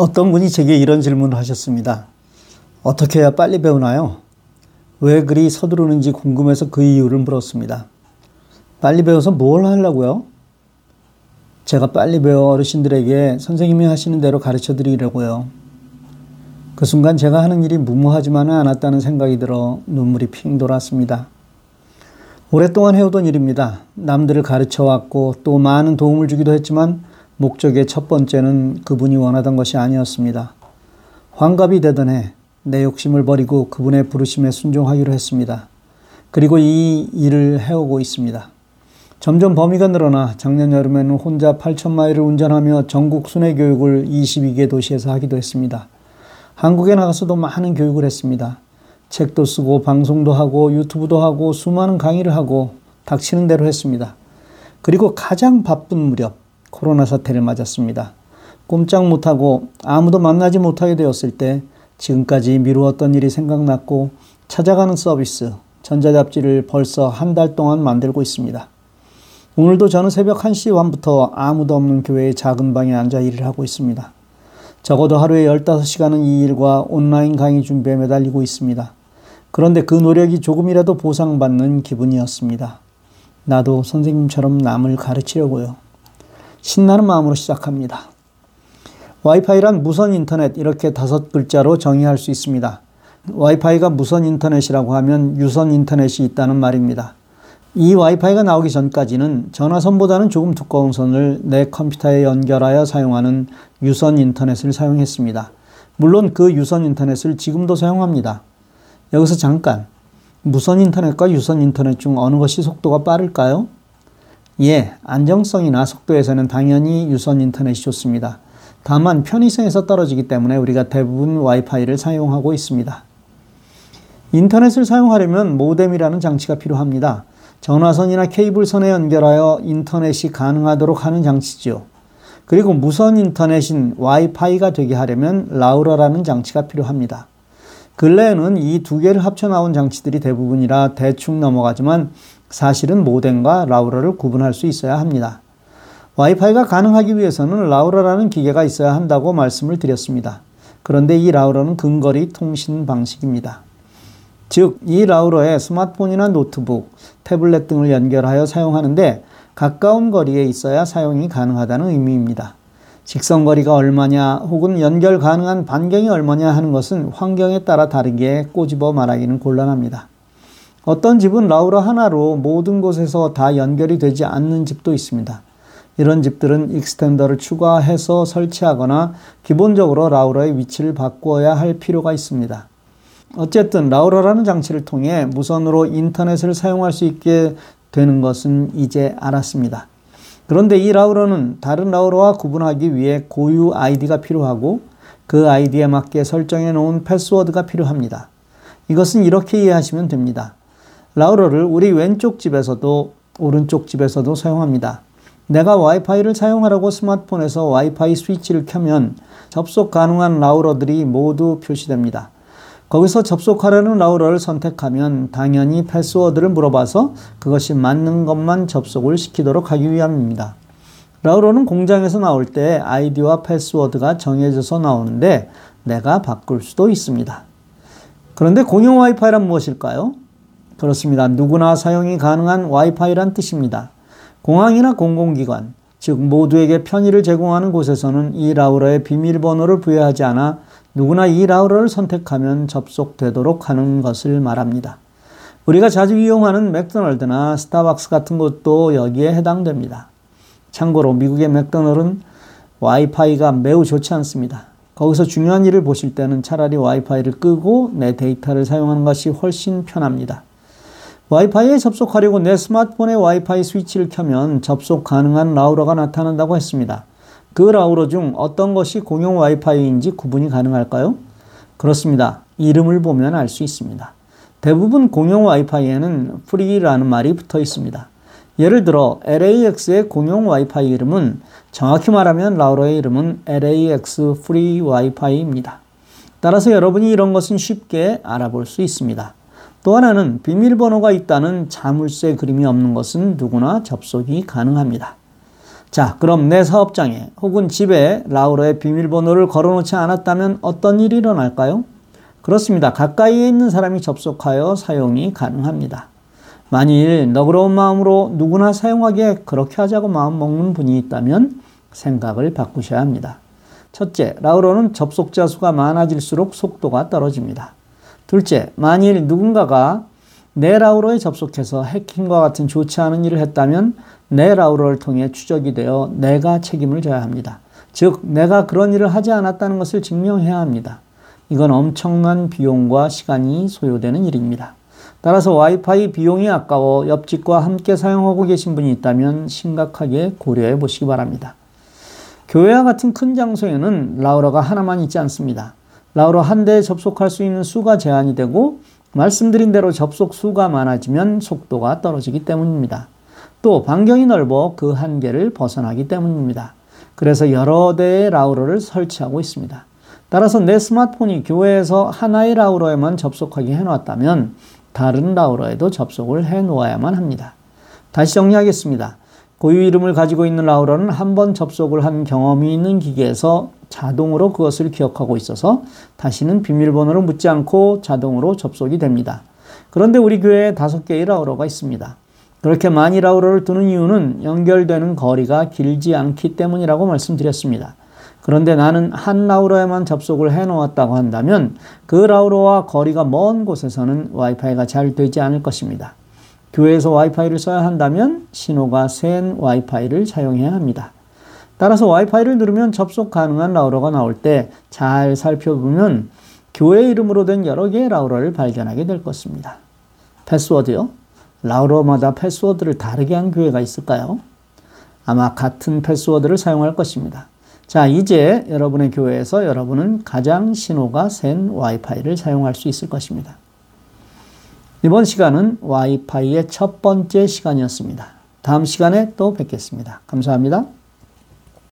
어떤 분이 제게 이런 질문을 하셨습니다. 어떻게 해야 빨리 배우나요? 왜 그리 서두르는지 궁금해서 그 이유를 물었습니다. 빨리 배워서 뭘 하려고요? 제가 빨리 배워 어르신들에게 선생님이 하시는 대로 가르쳐 드리려고요. 그 순간 제가 하는 일이 무모하지만은 않았다는 생각이 들어 눈물이 핑 돌았습니다. 오랫동안 해오던 일입니다. 남들을 가르쳐 왔고 또 많은 도움을 주기도 했지만 목적의 첫 번째는 그분이 원하던 것이 아니었습니다. 환갑이 되던 해 내 욕심을 버리고 그분의 부르심에 순종하기로 했습니다. 그리고 이 일을 해오고 있습니다. 점점 범위가 늘어나 작년 여름에는 혼자 8천마일을 운전하며 전국 순회 교육을 22개 도시에서 하기도 했습니다. 한국에 나가서도 많은 교육을 했습니다. 책도 쓰고 방송도 하고 유튜브도 하고 수많은 강의를 하고 닥치는 대로 했습니다. 그리고 가장 바쁜 무렵 코로나 사태를 맞았습니다. 꼼짝 못하고 아무도 만나지 못하게 되었을 때 지금까지 미루었던 일이 생각났고 찾아가는 서비스 전자잡지를 벌써 한 달 동안 만들고 있습니다. 오늘도 저는 새벽 1시 반부터 아무도 없는 교회의 작은 방에 앉아 일을 하고 있습니다. 적어도 하루에 15시간은 이 일과 온라인 강의 준비에 매달리고 있습니다. 그런데 그 노력이 조금이라도 보상받는 기분이었습니다. 나도 선생님처럼 남을 가르치려고요. 신나는 마음으로 시작합니다. 와이파이란 무선 인터넷 이렇게 다섯 글자로 정의할 수 있습니다. 와이파이가 무선 인터넷이라고 하면 유선 인터넷이 있다는 말입니다. 이 와이파이가 나오기 전까지는 전화선보다는 조금 두꺼운 선을 내 컴퓨터에 연결하여 사용하는 유선 인터넷을 사용했습니다. 물론 그 유선 인터넷을 지금도 사용합니다. 여기서 잠깐 무선 인터넷과 유선 인터넷 중 어느 것이 속도가 빠를까요? 예, 안정성이나 속도에서는 당연히 유선 인터넷이 좋습니다. 다만 편의성에서 떨어지기 때문에 우리가 대부분 와이파이를 사용하고 있습니다. 인터넷을 사용하려면 모뎀이라는 장치가 필요합니다. 전화선이나 케이블선에 연결하여 인터넷이 가능하도록 하는 장치죠. 그리고 무선 인터넷인 와이파이가 되게 하려면 라우터라는 장치가 필요합니다. 근래에는 이 두 개를 합쳐 나온 장치들이 대부분이라 대충 넘어가지만 사실은 모뎀과 라우터를 구분할 수 있어야 합니다. 와이파이가 가능하기 위해서는 라우터라는 기계가 있어야 한다고 말씀을 드렸습니다. 그런데 이 라우터는 근거리 통신 방식입니다. 즉, 이 라우터에 스마트폰이나 노트북, 태블릿 등을 연결하여 사용하는데 가까운 거리에 있어야 사용이 가능하다는 의미입니다. 직선 거리가 얼마냐 혹은 연결 가능한 반경이 얼마냐 하는 것은 환경에 따라 다르게 꼬집어 말하기는 곤란합니다. 어떤 집은 라우터 하나로 모든 곳에서 다 연결이 되지 않는 집도 있습니다. 이런 집들은 extender를 추가해서 설치하거나 기본적으로 라우터의 위치를 바꾸어야 할 필요가 있습니다. 어쨌든 라우터라는 장치를 통해 무선으로 인터넷을 사용할 수 있게 되는 것은 이제 알았습니다. 그런데 이 라우러는 다른 라우러와 구분하기 위해 고유 아이디가 필요하고 그 아이디에 맞게 설정해 놓은 패스워드가 필요합니다. 이것은 이렇게 이해하시면 됩니다. 라우러를 우리 왼쪽 집에서도 오른쪽 집에서도 사용합니다. 내가 와이파이를 사용하라고 스마트폰에서 와이파이 스위치를 켜면 접속 가능한 라우러들이 모두 표시됩니다. 거기서 접속하려는 라우러를 선택하면 당연히 패스워드를 물어봐서 그것이 맞는 것만 접속을 시키도록 하기 위함입니다. 라우러는 공장에서 나올 때 아이디와 패스워드가 정해져서 나오는데 내가 바꿀 수도 있습니다. 그런데 공용 와이파이란 무엇일까요? 그렇습니다. 누구나 사용이 가능한 와이파이란 뜻입니다. 공항이나 공공기관, 즉 모두에게 편의를 제공하는 곳에서는 이 라우러에 비밀번호를 부여하지 않아 누구나 이 라우러를 선택하면 접속되도록 하는 것을 말합니다. 우리가 자주 이용하는 맥도날드나 스타벅스 같은 곳도 여기에 해당됩니다. 참고로 미국의 맥도날드는 와이파이가 매우 좋지 않습니다. 거기서 중요한 일을 보실 때는 차라리 와이파이를 끄고 내 데이터를 사용하는 것이 훨씬 편합니다. 와이파이에 접속하려고 내 스마트폰에 와이파이 스위치를 켜면 접속 가능한 라우러가 나타난다고 했습니다. 그 라우러 중 어떤 것이 공용 와이파이인지 구분이 가능할까요? 그렇습니다. 이름을 보면 알 수 있습니다. 대부분 공용 와이파이에는 free라는 말이 붙어 있습니다. 예를 들어 LAX의 공용 와이파이 이름은 정확히 말하면 라우터의 이름은 LAX free 와이파이입니다. 따라서 여러분이 이런 것은 쉽게 알아볼 수 있습니다. 또 하나는 비밀번호가 있다는 자물쇠 그림이 없는 것은 누구나 접속이 가능합니다. 자, 그럼 내 사업장에 혹은 집에 라우터의 비밀번호를 걸어놓지 않았다면 어떤 일이 일어날까요? 그렇습니다. 가까이에 있는 사람이 접속하여 사용이 가능합니다. 만일 너그러운 마음으로 누구나 사용하기에 그렇게 하자고 마음 먹는 분이 있다면 생각을 바꾸셔야 합니다. 첫째, 라우러는 접속자 수가 많아질수록 속도가 떨어집니다. 둘째, 만일 누군가가 내 라우러에 접속해서 해킹과 같은 좋지 않은 일을 했다면 내 라우러를 통해 추적이 되어 내가 책임을 져야 합니다. 즉, 내가 그런 일을 하지 않았다는 것을 증명해야 합니다. 이건 엄청난 비용과 시간이 소요되는 일입니다. 따라서 와이파이 비용이 아까워 옆집과 함께 사용하고 계신 분이 있다면 심각하게 고려해 보시기 바랍니다. 교회와 같은 큰 장소에는 라우러가 하나만 있지 않습니다. 라우러 한 대에 접속할 수 있는 수가 제한이 되고 말씀드린 대로 접속 수가 많아지면 속도가 떨어지기 때문입니다. 또 반경이 넓어 그 한계를 벗어나기 때문입니다. 그래서 여러 대의 라우러를 설치하고 있습니다. 따라서 내 스마트폰이 교회에서 하나의 라우러에만 접속하게 해놨다면 다른 라우러에도 접속을 해 놓아야만 합니다. 다시 정리하겠습니다. 고유 이름을 가지고 있는 라우러는 한 번 접속을 한 경험이 있는 기계에서 자동으로 그것을 기억하고 있어서 다시는 비밀번호를 묻지 않고 자동으로 접속이 됩니다. 그런데 우리 교회에 다섯 개의 라우러가 있습니다. 그렇게 많이 라우러를 두는 이유는 연결되는 거리가 길지 않기 때문이라고 말씀드렸습니다. 그런데 나는 한 라우러에만 접속을 해 놓았다고 한다면 그 라우러와 거리가 먼 곳에서는 와이파이가 잘 되지 않을 것입니다. 교회에서 와이파이를 써야 한다면 신호가 센 와이파이를 사용해야 합니다. 따라서 와이파이를 누르면 접속 가능한 라우러가 나올 때 잘 살펴보면 교회 이름으로 된 여러 개의 라우러를 발견하게 될 것입니다. 패스워드요? 라우러마다 패스워드를 다르게 한 교회가 있을까요? 아마 같은 패스워드를 사용할 것입니다. 자, 이제 여러분의 교회에서 여러분은 가장 신호가 센 와이파이를 사용할 수 있을 것입니다. 이번 시간은 와이파이의 첫 번째 시간이었습니다. 다음 시간에 또 뵙겠습니다. 감사합니다.